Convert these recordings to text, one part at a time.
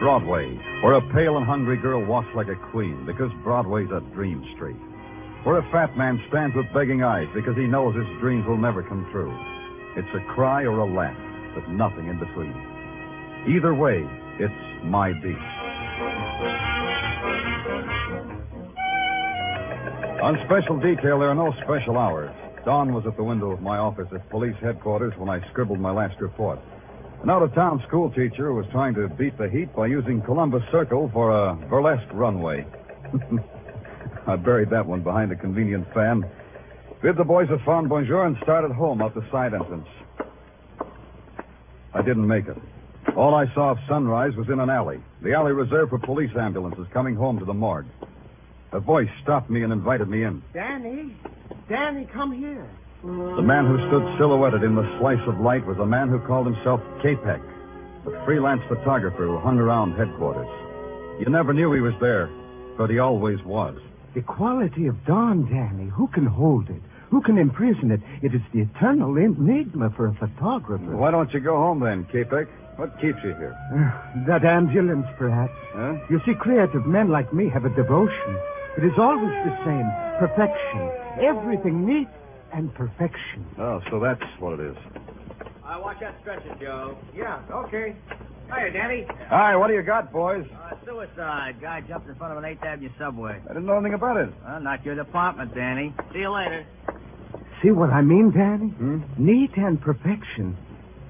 Broadway, where a pale and hungry girl walks like a queen because Broadway's a dream street. Where a fat man stands with begging eyes because he knows his dreams will never come true. It's a cry or a laugh, but nothing in between. Either way, it's my beat. On special detail, there are no special hours. Don was at the window of my office at police headquarters when I scribbled my last report. An out of town school teacher was trying to beat the heat by using Columbus Circle for a burlesque runway. I buried that one behind a convenient fan, bid the boys a fond bonjour, and started home out the side entrance. I didn't make it. All I saw of sunrise was in an alley, the alley reserved for police ambulances coming home to the morgue. A voice stopped me and invited me in. Danny, Danny, come here. The man who stood silhouetted in the slice of light was a man who called himself Capek, a freelance photographer who hung around headquarters. You never knew he was there, but he always was. The quality of dawn, Danny. Who can hold it? Who can imprison it? It is the eternal enigma for a photographer. Why don't you go home then, Capek? What keeps you here? Uh, that ambulance, perhaps. Huh? You see, creative men like me have a devotion. It is always the same perfection. Everything neat and perfection. Oh, so that's what it is. Uh, watch that stretcher, Joe. Yeah, okay. Hiya, Danny. Hi, what do you got, boys? Uh, suicide. Guy jumped in front of an 8th Avenue subway. I didn't know anything about it. Well, not your department, Danny. See you later. See what I mean, Danny? Hmm? Neat and perfection.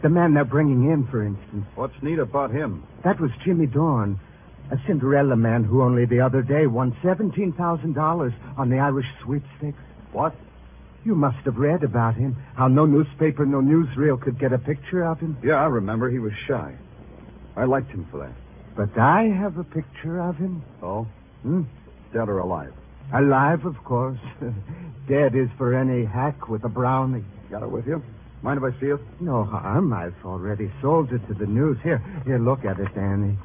The man they're bringing in, for instance. What's neat about him? That was Jimmy Dorn, a Cinderella man who only the other day won $17,000 on the Irish sweepstakes. What? You must have read about him. How no newspaper, no newsreel could get a picture of him. Yeah, I remember. He was shy. I liked him for that. But I have a picture of him. Oh? Hmm? Dead or alive? Alive, of course. Dead is for any hack with a brownie. Got it with you? Mind if I see it? No harm. I've already sold it to the news. Here, here, look at it, Danny.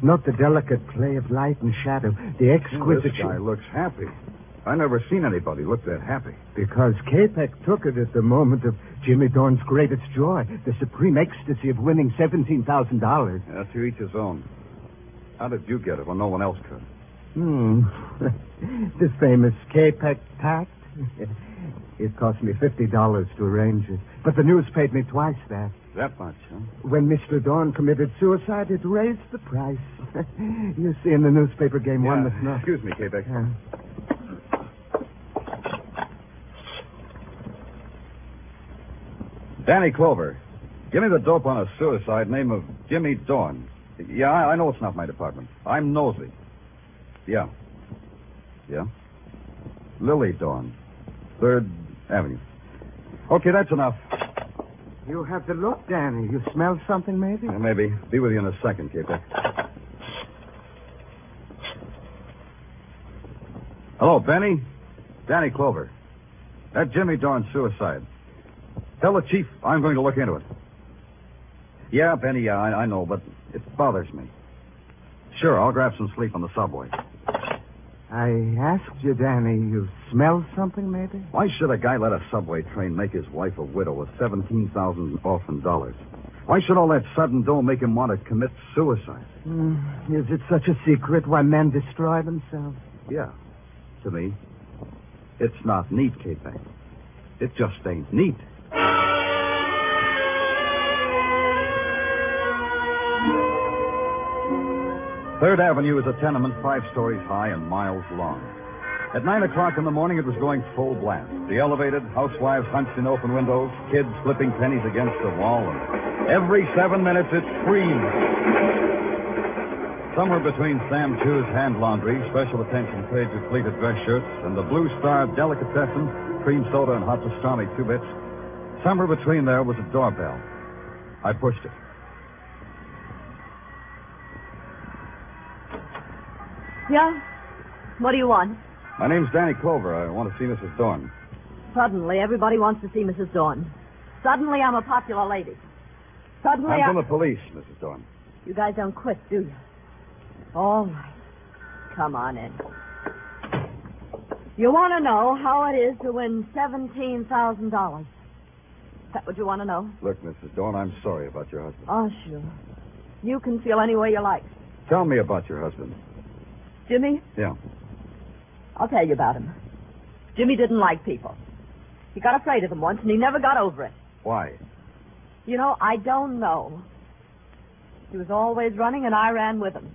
Note the delicate play of light and shadow, the exquisite. This guy looks happy. I never seen anybody look that happy. Because Capek took it at the moment of Jimmy Dorn's greatest joy, the supreme ecstasy of winning $17,000. Yeah, to each his own. How did you get it when no one else could? Hmm. the famous Capek pact. It cost me $50 to arrange it. But the news paid me twice that. That much, huh? When Mr. Dorn committed suicide, it raised the price. you see, in the newspaper game, one must know. Excuse me, Capek. Yeah. Danny Clover. Give me the dope on a suicide name of Jimmy Dorn. Yeah, I, I know it's not my department. I'm nosy. Yeah. Yeah. Lily Dorn. Third Avenue. Okay, that's enough. You have the look, Danny. You smell something, maybe? Uh, maybe. Be with you in a second, Capek. Hello, Benny. Danny Clover. That Jimmy Dorn suicide. Tell the chief I'm going to look into it. Yeah, Benny, yeah, I, I know, but it bothers me. Sure, I'll grab some sleep on the subway. I asked you, Danny, you smell something, maybe? Why should a guy let a subway train make his wife a widow with 17000 orphan dollars? Why should all that sudden dough make him want to commit suicide? Hmm, is it such a secret why men destroy themselves? Yeah, to me. It's not neat, Capek. It just ain't neat. Third Avenue is a tenement five stories high and miles long. At nine o'clock in the morning, it was going full blast. The elevated, housewives hunched in open windows, kids flipping pennies against the wall, and every seven minutes it screamed. Somewhere between Sam Chu's hand laundry, special attention paid to pleated dress shirts, and the Blue Star delicatessen, cream soda and hot pastrami two bits, somewhere between there was a doorbell. I pushed it. Yeah? What do you want? My name's Danny Clover. I want to see Mrs. Dorn. Suddenly, everybody wants to see Mrs. Dorn. Suddenly, I'm a popular lady. Suddenly, I'm I... from the police, Mrs. Dorn. You guys don't quit, do you? All right. Come on in. You want to know how it is to win $17,000. Is that what you want to know? Look, Mrs. Dorn, I'm sorry about your husband. Oh, sure. You can feel any way you like. Tell me about your husband. Jimmy, Yeah. I'll tell you about him. Jimmy didn't like people. He got afraid of them once, and he never got over it. Why? You know, I don't know. He was always running, and I ran with him.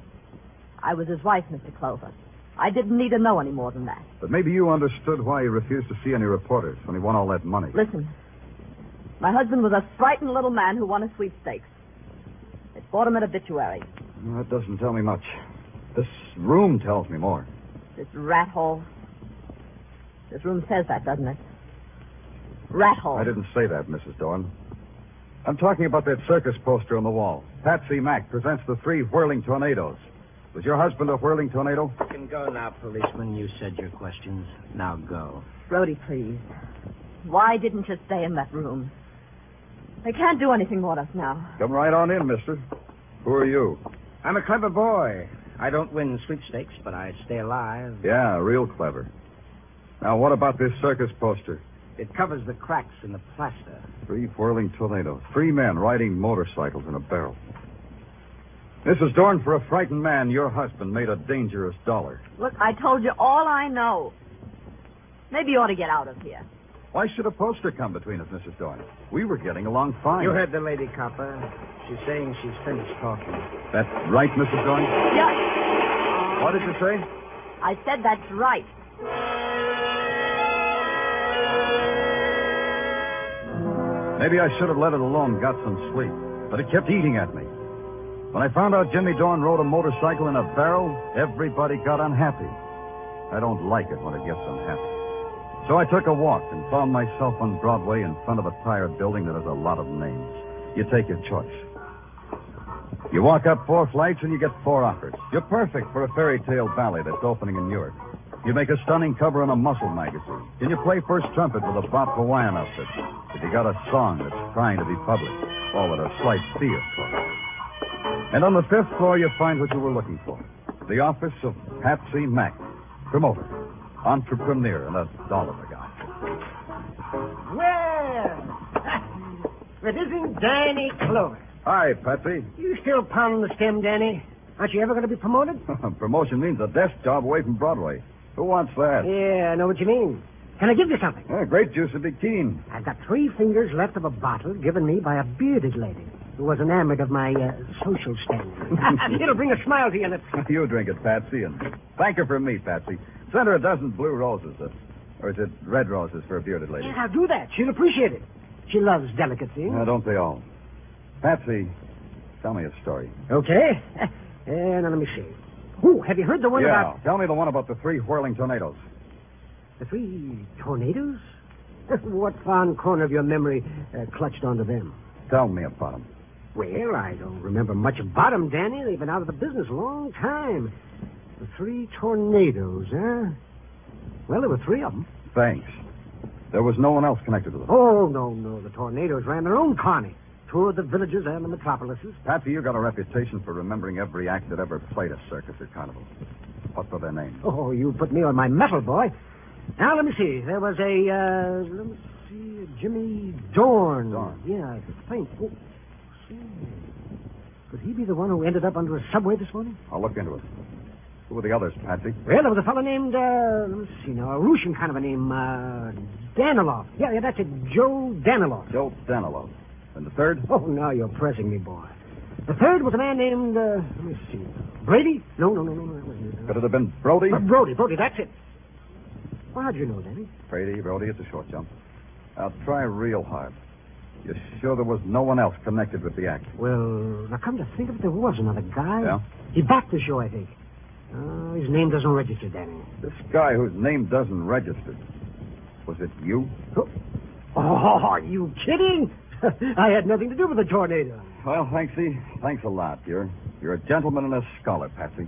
I was his wife, Mr. Clover. I didn't need to know any more than that. But maybe you understood why he refused to see any reporters when he won all that money. Listen, my husband was a frightened little man who won a sweepstakes. It bought him an obituary. Well, That doesn't tell me much. This room tells me more. This rat hole. This room says that, doesn't it? Rat hole. I didn't say that, Mrs. Dorn. I'm talking about that circus poster on the wall. Patsy Mack presents the three whirling tornadoes. Was your husband a whirling tornado? You can go now, policeman. You said your questions. Now go. Brody, please. Why didn't you stay in that room? They can't do anything with us now. Come right on in, mister. Who are you? I'm a clever boy. I don't win sweepstakes, but I stay alive. Yeah, real clever. Now, what about this circus poster? It covers the cracks in the plaster. Three whirling tornadoes. Three men riding motorcycles in a barrel. Mrs. Dorn, for a frightened man, your husband made a dangerous dollar. Look, I told you all I know. Maybe you ought to get out of here. Why should a poster come between us, Mrs. Dorn? We were getting along fine. You heard the lady, copper. She's saying she's finished talking. That's right, Mrs. Dorn? Yes. What did you say? I said that's right. Maybe I should have let it alone, got some sleep. But it kept eating at me. When I found out Jimmy Dorn rode a motorcycle in a barrel, everybody got unhappy. I don't like it when it gets unhappy. So I took a walk and found myself on Broadway in front of a tire building that has a lot of names. You take your choice. You walk up four flights and you get four offers. You're perfect for a fairy tale ballet that's opening in Newark. You make a stunning cover in a muscle magazine. Can you play first trumpet with a Bob Hawaiian outfit? If you got a song that's trying to be published, all at a slight fee, of course. And on the fifth floor, you find what you were looking for. The office of Patsy Mack, promoter, entrepreneur, and a dollar guy. Well, it isn't Danny Clover. Hi, Patsy. You still pounding the stem, Danny? Aren't you ever going to be promoted? Promotion means a desk job away from Broadway. Who wants that? Yeah, I know what you mean. Can I give you something? Yeah, grape juice would be keen. I've got three fingers left of a bottle given me by a bearded lady who was enamored of my uh, social standing. It'll bring a smile to your lips. you drink it, Patsy, and thank her for me, Patsy. Send her a dozen blue roses, uh, or is it red roses for a bearded lady? Yeah, I'll do that. She'll appreciate it. She loves delicate things. Now, don't they all? Patsy, tell me a story. Okay. Uh, now, let me see. Oh, have you heard the one yeah, about tell me the one about the three whirling tornadoes. the three tornadoes? what fond corner of your memory uh, clutched onto them? Tell me about them. Well, I don't remember much about them, Danny. They've been out of the business a long time. The three tornadoes, eh? Well, there were three of them. Thanks. There was no one else connected with them. Oh, no, no. The tornadoes ran their own carny. Toured the villages and the metropolises. Patsy, you got a reputation for remembering every act that ever played a circus or carnival. What were their names? Oh, you put me on my metal, boy. Now, let me see. There was a, uh, let me see, Jimmy Dorn. Dorn. Yeah, I think. Oh, see. Could he be the one who ended up under a subway this morning? I'll look into it. Who were the others, Patsy? Well, there was a fellow named, uh, let me see now, a Russian kind of a name, uh, Danilov. Yeah, yeah, that's it, Joe Danilov. Joe Danilo. And the third? Oh, now you're pressing me, boy. The third was a man named, uh, let me see, Brady? No, no, no, no, no, that wasn't it. Could it have been Brody? Uh, Brody, Brody, that's it. Well, how'd you know, Danny? Brady, Brody, it's a short jump. I'll try real hard. You're sure there was no one else connected with the act? Well, now come to think of it, there was another guy. Yeah? He backed the show, I think. Uh, his name doesn't register, Danny. This guy whose name doesn't register. Was it you? Oh, are you kidding? I had nothing to do with the tornado. Well, Thanksy, thanks a lot. You're you're a gentleman and a scholar, Patsy.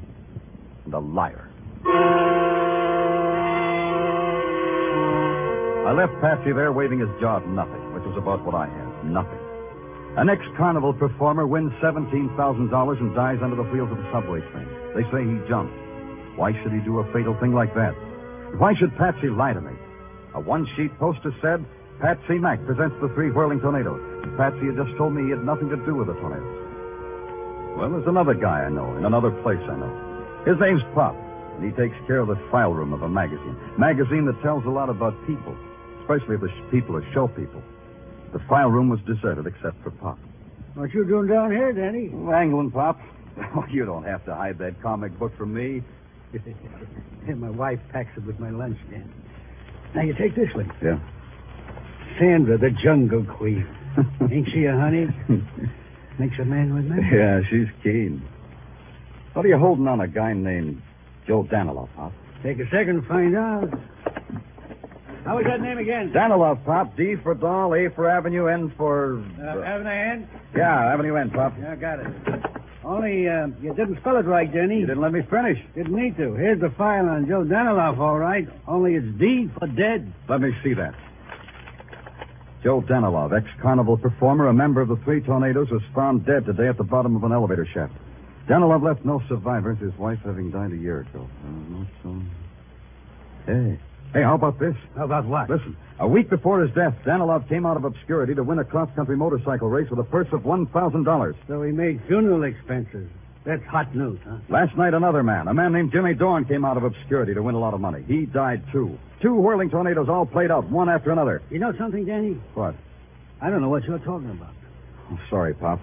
And a liar. I left Patsy there waving his jaw at nothing, which was about what I had. Nothing. An ex-carnival performer wins $17,000 and dies under the wheels of a subway train. They say he jumped. Why should he do a fatal thing like that? Why should Patsy lie to me? A one-sheet poster said, Patsy Mack presents the three whirling tornadoes. Patsy had just told me he had nothing to do with the tornadoes. Well, there's another guy I know in another place I know. His name's Pop, and he takes care of the file room of a magazine. Magazine that tells a lot about people, especially the sh- people who show people. The file room was deserted except for Pop. What you doing down here, Danny? Angling, Pop. Oh, you don't have to hide that comic book from me. My wife packs it with my lunch, Dan. Now you take this one. Yeah. Sandra, the jungle queen. Ain't she a honey? Makes a man with me. Yeah, she's keen. What are you holding on a guy named Joe Danilov, Pop? Take a second to find out. How was that name again? Danilov, Pop. D for doll, A for avenue, N for... Uh, Avenue N? yeah, avenue N, Pop. Yeah, got it. Only, uh, you didn't spell it right, Denny. You didn't let me finish. Didn't need to. Here's the file on Joe Danilov, all right. Only it's D for dead. Let me see that. Joe Danilov, ex-carnival performer, a member of the Three Tornadoes, was found dead today at the bottom of an elevator shaft. Danilov left no survivors, his wife having died a year ago. Uh, not so... Hey. Hey, how about this? How about what? Listen, a week before his death, Danilov came out of obscurity to win a cross-country motorcycle race with a purse of $1,000. So he made funeral expenses. That's hot news, huh? Last night, another man, a man named Jimmy Dorn, came out of obscurity to win a lot of money. He died, too. Two whirling tornadoes all played out, one after another. You know something, Danny? What? I don't know what you're talking about. Oh, sorry, Pop.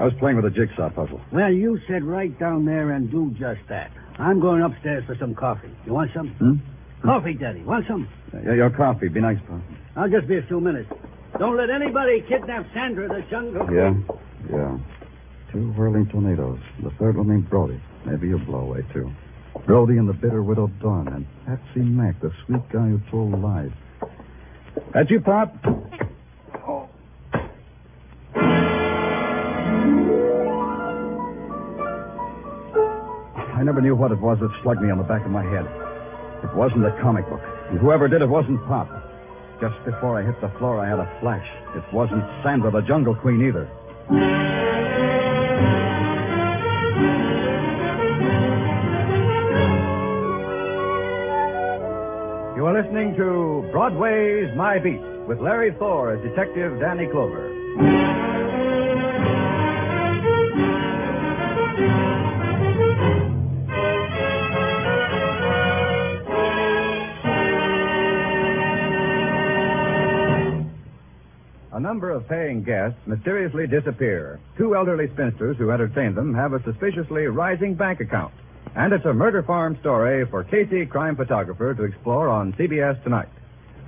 I was playing with a jigsaw puzzle. Well, you said right down there and do just that. I'm going upstairs for some coffee. You want some? Hmm? Coffee, Daddy. Want some? Yeah, your coffee. Be nice, Pop. I'll just be a few minutes. Don't let anybody kidnap Sandra the jungle. Yeah? Yeah. Two whirling tornadoes. The third one named Brody. Maybe you'll blow away, too. Brody and the bitter widow Dorn, and Patsy Mack, the sweet guy who told lies. That's you, Pop? Oh. I never knew what it was that slugged me on the back of my head. It wasn't a comic book. And whoever did it wasn't Pop. Just before I hit the floor, I had a flash. It wasn't Sandra, the Jungle Queen, either. You are listening to Broadway's My Beat with Larry Thor as Detective Danny Clover. Of paying guests mysteriously disappear. Two elderly spinsters who entertain them have a suspiciously rising bank account. And it's a murder farm story for Casey, crime photographer, to explore on CBS tonight.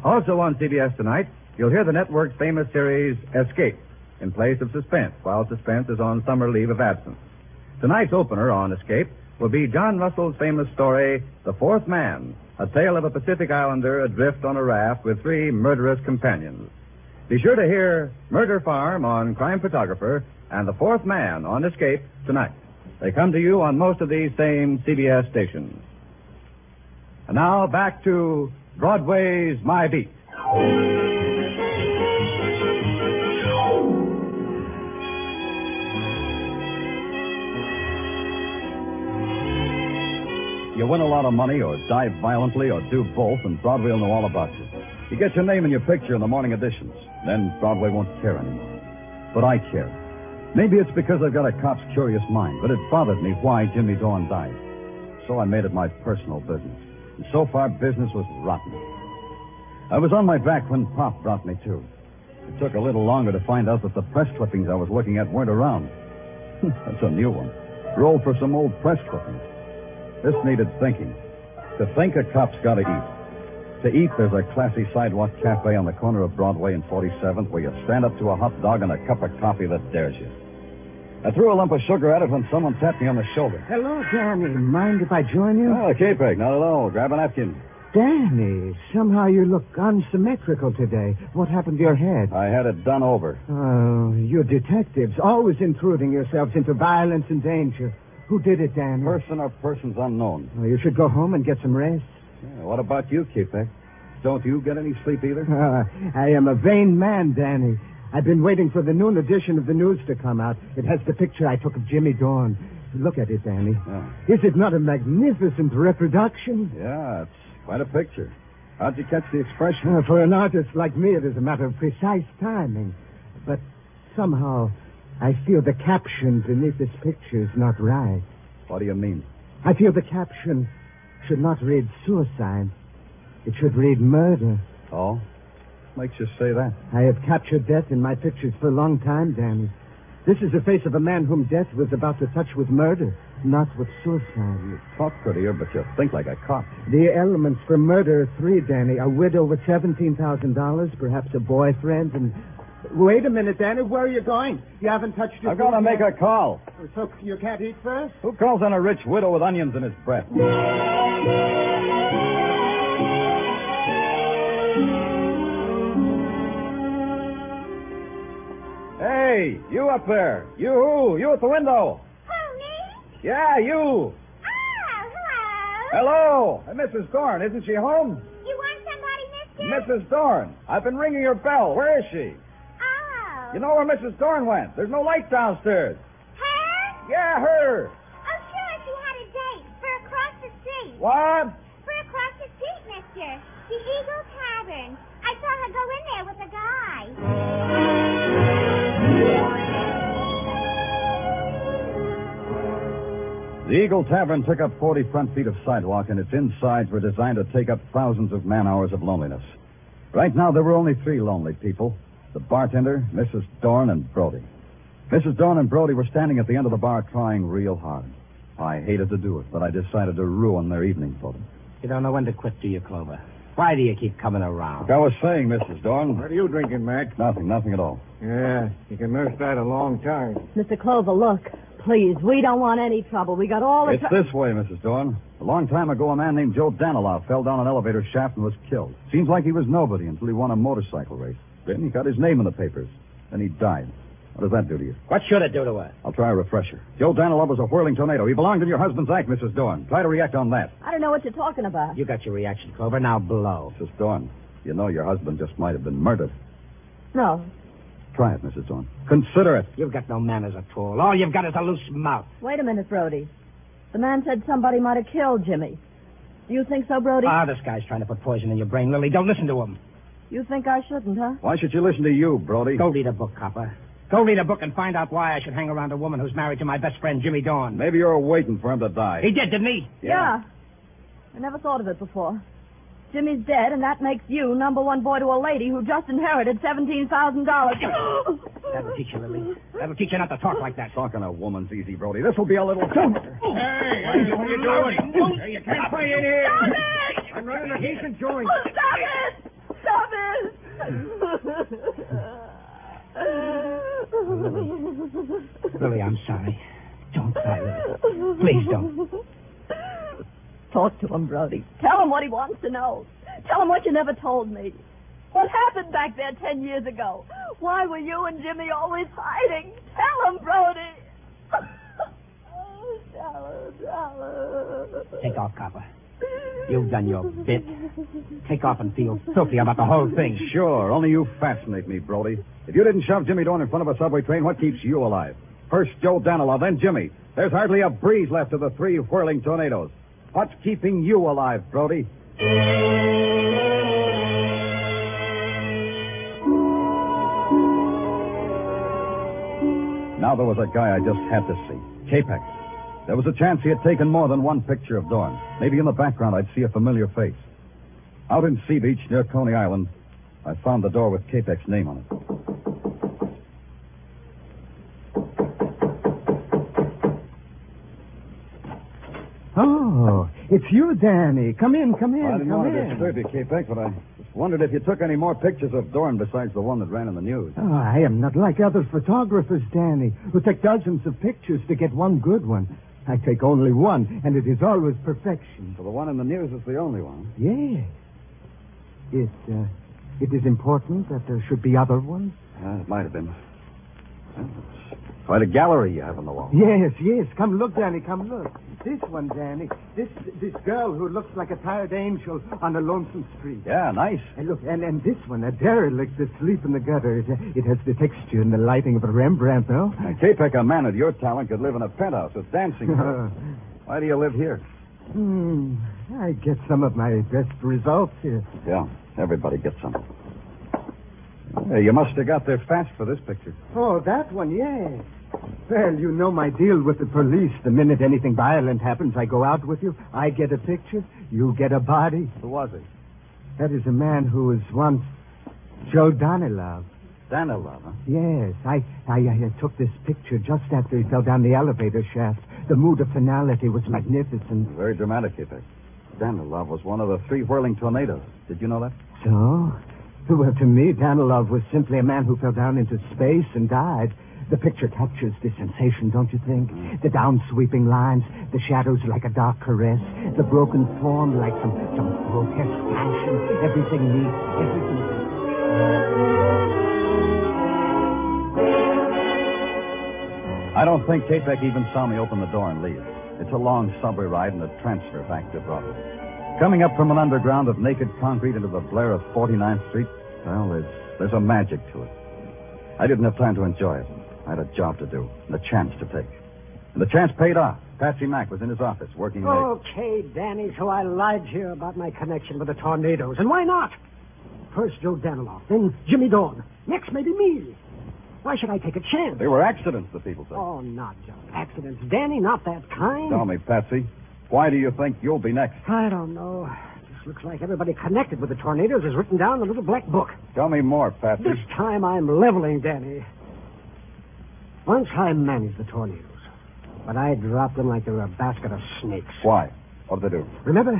Also on CBS tonight, you'll hear the network's famous series Escape in place of Suspense, while Suspense is on summer leave of absence. Tonight's opener on Escape will be John Russell's famous story, The Fourth Man, a tale of a Pacific Islander adrift on a raft with three murderous companions. Be sure to hear Murder Farm on Crime Photographer and The Fourth Man on Escape tonight. They come to you on most of these same CBS stations. And now back to Broadway's My Beat. You win a lot of money, or die violently, or do both, and Broadway will know all about you. You get your name and your picture in the morning editions. Then Broadway won't care anymore. But I care. Maybe it's because I've got a cop's curious mind, but it bothered me why Jimmy Dorn died. So I made it my personal business. And so far, business was rotten. I was on my back when Pop brought me to. It took a little longer to find out that the press clippings I was looking at weren't around. Hmm, that's a new one. Rolled for some old press clippings. This needed thinking. To think a cop's got to eat. To eat, there's a classy sidewalk cafe on the corner of Broadway and 47th where you stand up to a hot dog and a cup of coffee that dares you. I threw a lump of sugar at it when someone tapped me on the shoulder. Hello, Danny. Mind if I join you? Oh, Capek, not at all. Grab a napkin. Danny, somehow you look unsymmetrical today. What happened to your head? I had it done over. Oh, you detectives, always intruding yourselves into violence and danger. Who did it, Danny? Person or persons unknown. Oh, you should go home and get some rest. Yeah, what about you, Capek? Don't you get any sleep either? Uh, I am a vain man, Danny. I've been waiting for the noon edition of the news to come out. It has the picture I took of Jimmy Dorn. Look at it, Danny. Yeah. Is it not a magnificent reproduction? Yeah, it's quite a picture. How'd you catch the expression? Uh, for an artist like me, it is a matter of precise timing. But somehow, I feel the caption beneath this picture is not right. What do you mean? I feel the caption should not read suicide. It should read murder. Oh? Makes you say that? I have captured death in my pictures for a long time, Danny. This is the face of a man whom death was about to touch with murder, not with suicide. You talk prettier, but you think like a cop. The elements for murder are three, Danny. A widow with $17,000, perhaps a boyfriend, and... Wait a minute, Danny. Where are you going? You haven't touched your I'm going to make a call. So you can't eat first? Who calls on a rich widow with onions in his breath? Hey, you up there. You, who? you at the window. Who, me? Yeah, you. Oh, Hello. hello. Hey, Mrs. Dorn, isn't she home? You want somebody, mister? Mrs. Dorn. I've been ringing your bell. Where is she? You know where Mrs. Dorn went? There's no light downstairs. Her? Yeah, her. Oh, sure, she had a date for across the street. What? For across the street, mister. The Eagle Tavern. I saw her go in there with a guy. The Eagle Tavern took up 40 front feet of sidewalk, and its insides were designed to take up thousands of man hours of loneliness. Right now, there were only three lonely people the bartender, Mrs. Dorn, and Brody. Mrs. Dorn and Brody were standing at the end of the bar trying real hard. I hated to do it, but I decided to ruin their evening for them. You don't know when to quit, do you, Clover? Why do you keep coming around? Like I was saying, Mrs. Dorn. What are you drinking, Mac? Nothing, nothing at all. Yeah, you can nurse that a long time. Mr. Clover, look. Please, we don't want any trouble. We got all the It's tr- this way, Mrs. Dorn. A long time ago, a man named Joe Danilov fell down an elevator shaft and was killed. Seems like he was nobody until he won a motorcycle race. Then he got his name in the papers. Then he died. What does that do to you? What should it do to us? I'll try a refresher. Joe Danilov was a whirling tornado. He belonged in your husband's act, Mrs. Dorn. Try to react on that. I don't know what you're talking about. You got your reaction, Clover. Now blow. Mrs. Dorn, you know your husband just might have been murdered. No. Try it, Mrs. Dorn. Consider it. You've got no manners at all. All you've got is a loose mouth. Wait a minute, Brody. The man said somebody might have killed Jimmy. Do you think so, Brody? Ah, this guy's trying to put poison in your brain, Lily. Don't listen to him. You think I shouldn't, huh? Why should you listen to you, Brody? Go read a book, copper. Go read a book and find out why I should hang around a woman who's married to my best friend, Jimmy Dorn. Maybe you're waiting for him to die. He did, didn't he? Yeah. I never thought of it before. Jimmy's dead, and that makes you number one boy to a lady who just inherited $17,000. That'll teach you, Lily. That'll teach you not to talk like that. Talking a woman's easy, Brody. This will be a little. Hey, hey, what are you doing? Hey, you can't play in here. Stop it! I'm running a decent joint. Stop it! Stop it! Lily, I'm sorry. Don't cry, Lily. Please don't. Talk to him, Brody. Tell him what he wants to know. Tell him what you never told me. What happened back there ten years ago? Why were you and Jimmy always hiding? Tell him, Brody. Oh, tell him, tell him. Take off, copper. You've done your bit. Take off and feel filthy about the whole thing. Sure, only you fascinate me, Brody. If you didn't shove Jimmy Dorn in front of a subway train, what keeps you alive? First Joe Danilov, then Jimmy. There's hardly a breeze left of the three whirling tornadoes. What's keeping you alive, Brody? Now there was a guy I just had to see. Capek. There was a chance he had taken more than one picture of Dorn. Maybe in the background I'd see a familiar face. Out in Sea Beach near Coney Island, I found the door with Capek's name on it. Oh, it's you, Danny. Come in, come in, I didn't come want to in. disturb you, Capek, but I just wondered if you took any more pictures of Dorn besides the one that ran in the news. Oh, I am not like other photographers, Danny, who take dozens of pictures to get one good one. I take only one, and it is always perfection. So the one in the news is the only one. Yes. It, uh, it is important that there should be other ones? Uh, it might have been. Well, quite a gallery you have on the wall. Yes, yes. Come look, Danny, come look. This one, Danny. This this girl who looks like a tired angel on a lonesome street. Yeah, nice. And look, and, and this one, a derelict asleep in the gutter. It, it has the texture and the lighting of a Rembrandt, though. Now, Capek, a man of your talent, could live in a penthouse with dancing. Why do you live here? hmm, I get some of my best results here. Yeah, everybody gets some. Hey, you must have got there fast for this picture. Oh, that one, yes. Well, you know my deal with the police. The minute anything violent happens, I go out with you. I get a picture. You get a body. Who was he? That is a man who was once Joe Danilov. Danilov, huh? Yes, I, I, I took this picture just after he fell down the elevator shaft. The mood of finality was magnificent. Very dramatic, Capek. Danilov was one of the three whirling tornadoes. Did you know that? So? Well, to me, Danilov was simply a man who fell down into space and died. The picture captures the sensation, don't you think? Mm. The down-sweeping lines, the shadows like a dark caress, the broken form like some, some grotesque passion, everything neat, everything... I don't think Capek even saw me open the door and leave. It's a long subway ride and a transfer back to Broadway. Coming up from an underground of naked concrete into the blare of 49th Street, well, there's, there's a magic to it. I didn't have time to enjoy it. I had a job to do and a chance to take. And the chance paid off. Patsy Mack was in his office working late. Okay, Danny, so I lied to you about my connection with the tornadoes. And why not? First Joe Danilov, then Jimmy Dorn. Next, maybe me. Why should I take a chance? They were accidents, the people say. Oh, not just accidents. Danny, not that kind. Tell me, Patsy, why do you think you'll be next? I don't know. This looks like everybody connected with the tornadoes is written down in a little black book. Tell me more, Patsy. This time I'm leveling, Danny. Once I managed the tornadoes, but I dropped them like they were a basket of snakes. Why? What did they do? Remember,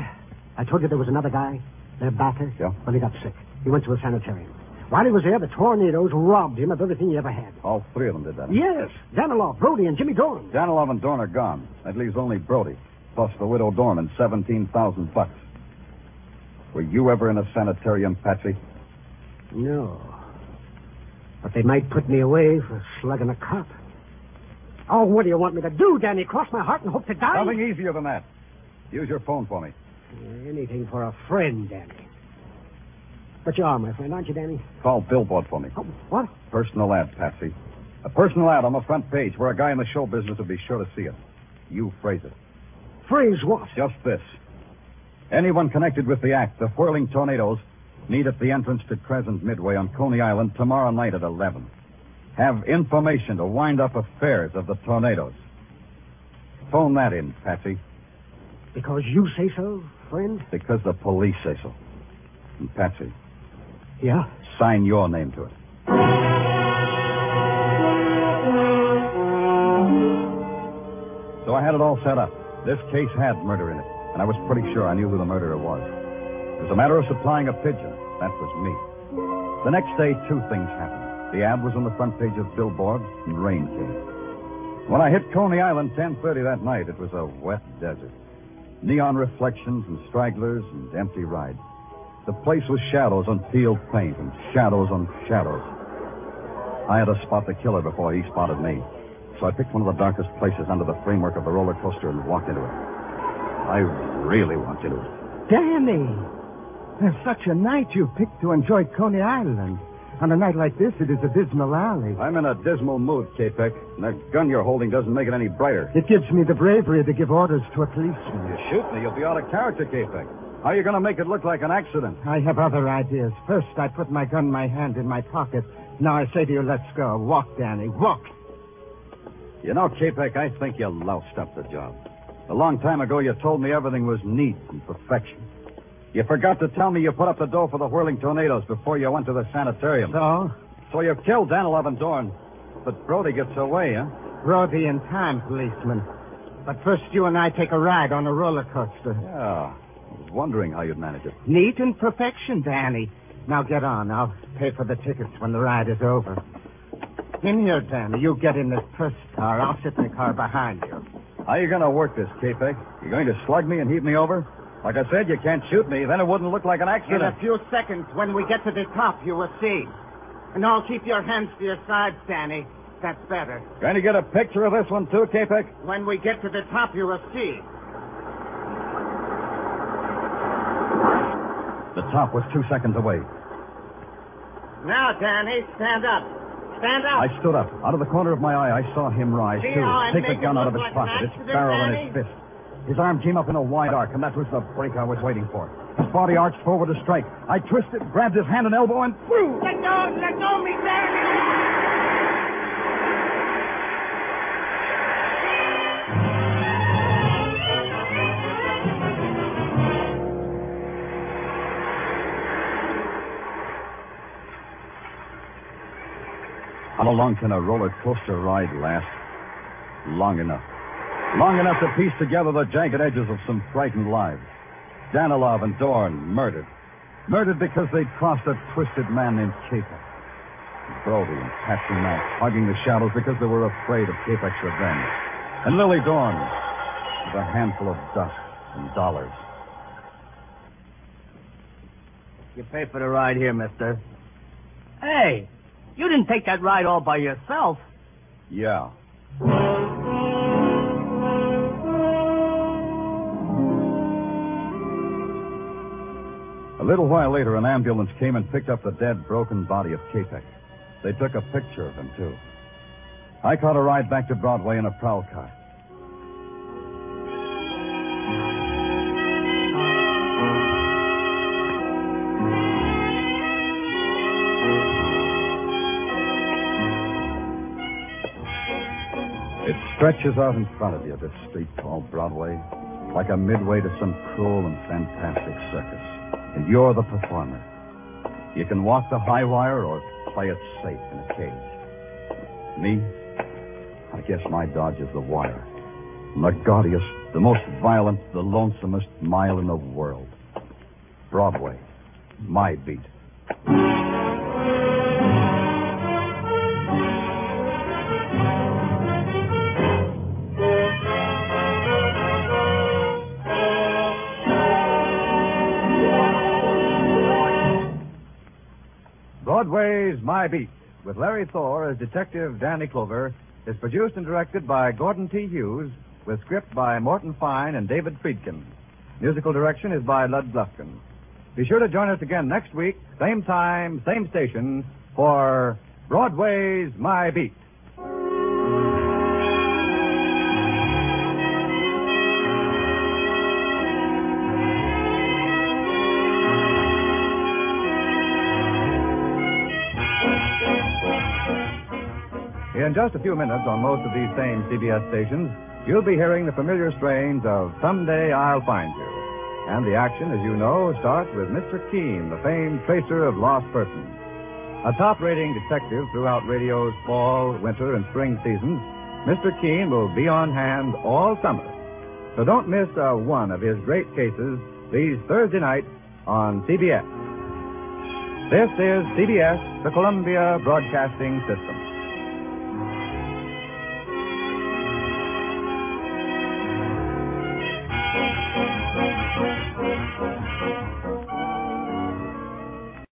I told you there was another guy, their backer? Yeah. Well, he got sick. He went to a sanitarium. While he was there, the tornadoes robbed him of everything he ever had. All three of them did that. Yes, Danilov, Brody, and Jimmy Dorn. Danilov and Dorn are gone. That leaves only Brody, plus the widow Dorn and 17000 bucks. Were you ever in a sanitarium, Patsy? No. But they might put me away for slugging a cop. Oh, what do you want me to do, Danny? Cross my heart and hope to die? Nothing easier than that. Use your phone for me. Anything for a friend, Danny. But you are my friend, aren't you, Danny? Call Billboard for me. Oh, what? Personal ad, Patsy. A personal ad on the front page where a guy in the show business would be sure to see it. You phrase it. Phrase what? Just this. Anyone connected with the act, the whirling tornadoes, meet at the entrance to Crescent Midway on Coney Island tomorrow night at 11. Have information to wind up affairs of the tornadoes. Phone that in, Patsy, Because you say so, friend? because the police say so. And Patsy, Yeah. sign your name to it. So I had it all set up. This case had murder in it, and I was pretty sure I knew who the murderer was. It was a matter of supplying a pigeon. That was me. The next day, two things happened. The ad was on the front page of Billboard, and rain came. When I hit Coney Island 10:30 that night, it was a wet desert. Neon reflections and stragglers and empty rides. The place was shadows on peeled paint and shadows on shadows. I had to spot the killer before he spotted me. So I picked one of the darkest places under the framework of the roller coaster and walked into it. I really walked into it. Danny! There's such a night you've picked to enjoy Coney Island. On a night like this, it is a dismal alley. I'm in a dismal mood, Capek, and that gun you're holding doesn't make it any brighter. It gives me the bravery to give orders to a policeman. You shoot me, you'll be out of character, Capek. How are you going to make it look like an accident? I have other ideas. First, I put my gun in my hand in my pocket. Now I say to you, let's go. Walk, Danny. Walk. You know, Capek, I think you loused up the job. A long time ago, you told me everything was neat and perfection. You forgot to tell me you put up the dough for the whirling tornadoes before you went to the sanitarium. So, So you killed Danilov and Dorn. But Brody gets away, huh? Brody in time, policeman. But first, you and I take a ride on a roller coaster. Yeah. I was wondering how you'd manage it. Neat and perfection, Danny. Now get on. I'll pay for the tickets when the ride is over. In here, Danny. You get in this first car. I'll sit in the car behind you. How are you going to work this, Capek? You going to slug me and heave me over? Like I said, you can't shoot me. Then it wouldn't look like an accident. In a few seconds, when we get to the top, you will see. And now keep your hands to your sides, Danny. That's better. Going to get a picture of this one, too, Capek? When we get to the top, you will see. The top was two seconds away. Now, Danny, stand up. Stand up. I stood up. Out of the corner of my eye, I saw him rise, See too. Take the gun out of his like pocket, its barrel in Danny? his fist. His arm came up in a wide arc, and that was the break I was waiting for. His body arched forward to strike. I twisted, grabbed his hand and elbow, and threw. Let go! Let go, me Danny! How long can a roller coaster ride last? Long enough. Long enough to piece together the jagged edges of some frightened lives. Danilov and Dorn murdered. Murdered because they'd crossed a twisted man named Capek. Brody and Patsy Mack hugging the shadows because they were afraid of Capek's revenge. And Lily Dorn with a handful of dust and dollars. You pay for the ride here, mister. Hey, you didn't take that ride all by yourself. Yeah. Little while later, an ambulance came and picked up the dead, broken body of Capek. They took a picture of him, too. I caught a ride back to Broadway in a prowl car. It stretches out in front of you, this street called Broadway, like a midway to some cruel and fantastic circus. You're the performer. You can walk the high wire or play it safe in a cage. Me, I guess my dodge is the wire. And the gaudiest, the most violent, the lonesomest mile in the world. Broadway, my beat. Broadway's My Beat, with Larry Thor as Detective Danny Clover, is produced and directed by Gordon T. Hughes, with script by Morton Fine and David Friedkin. Musical direction is by Lud Gluskin. Be sure to join us again next week, same time, same station, for Broadway's My Beat. In just a few minutes on most of these same CBS stations, you'll be hearing the familiar strains of Someday I'll Find You. And the action, as you know, starts with Mr. Keene, the famed tracer of lost persons. A top rating detective throughout radio's fall, winter, and spring seasons, Mr. Keene will be on hand all summer. So don't miss uh, one of his great cases these Thursday nights on CBS. This is CBS, the Columbia Broadcasting System.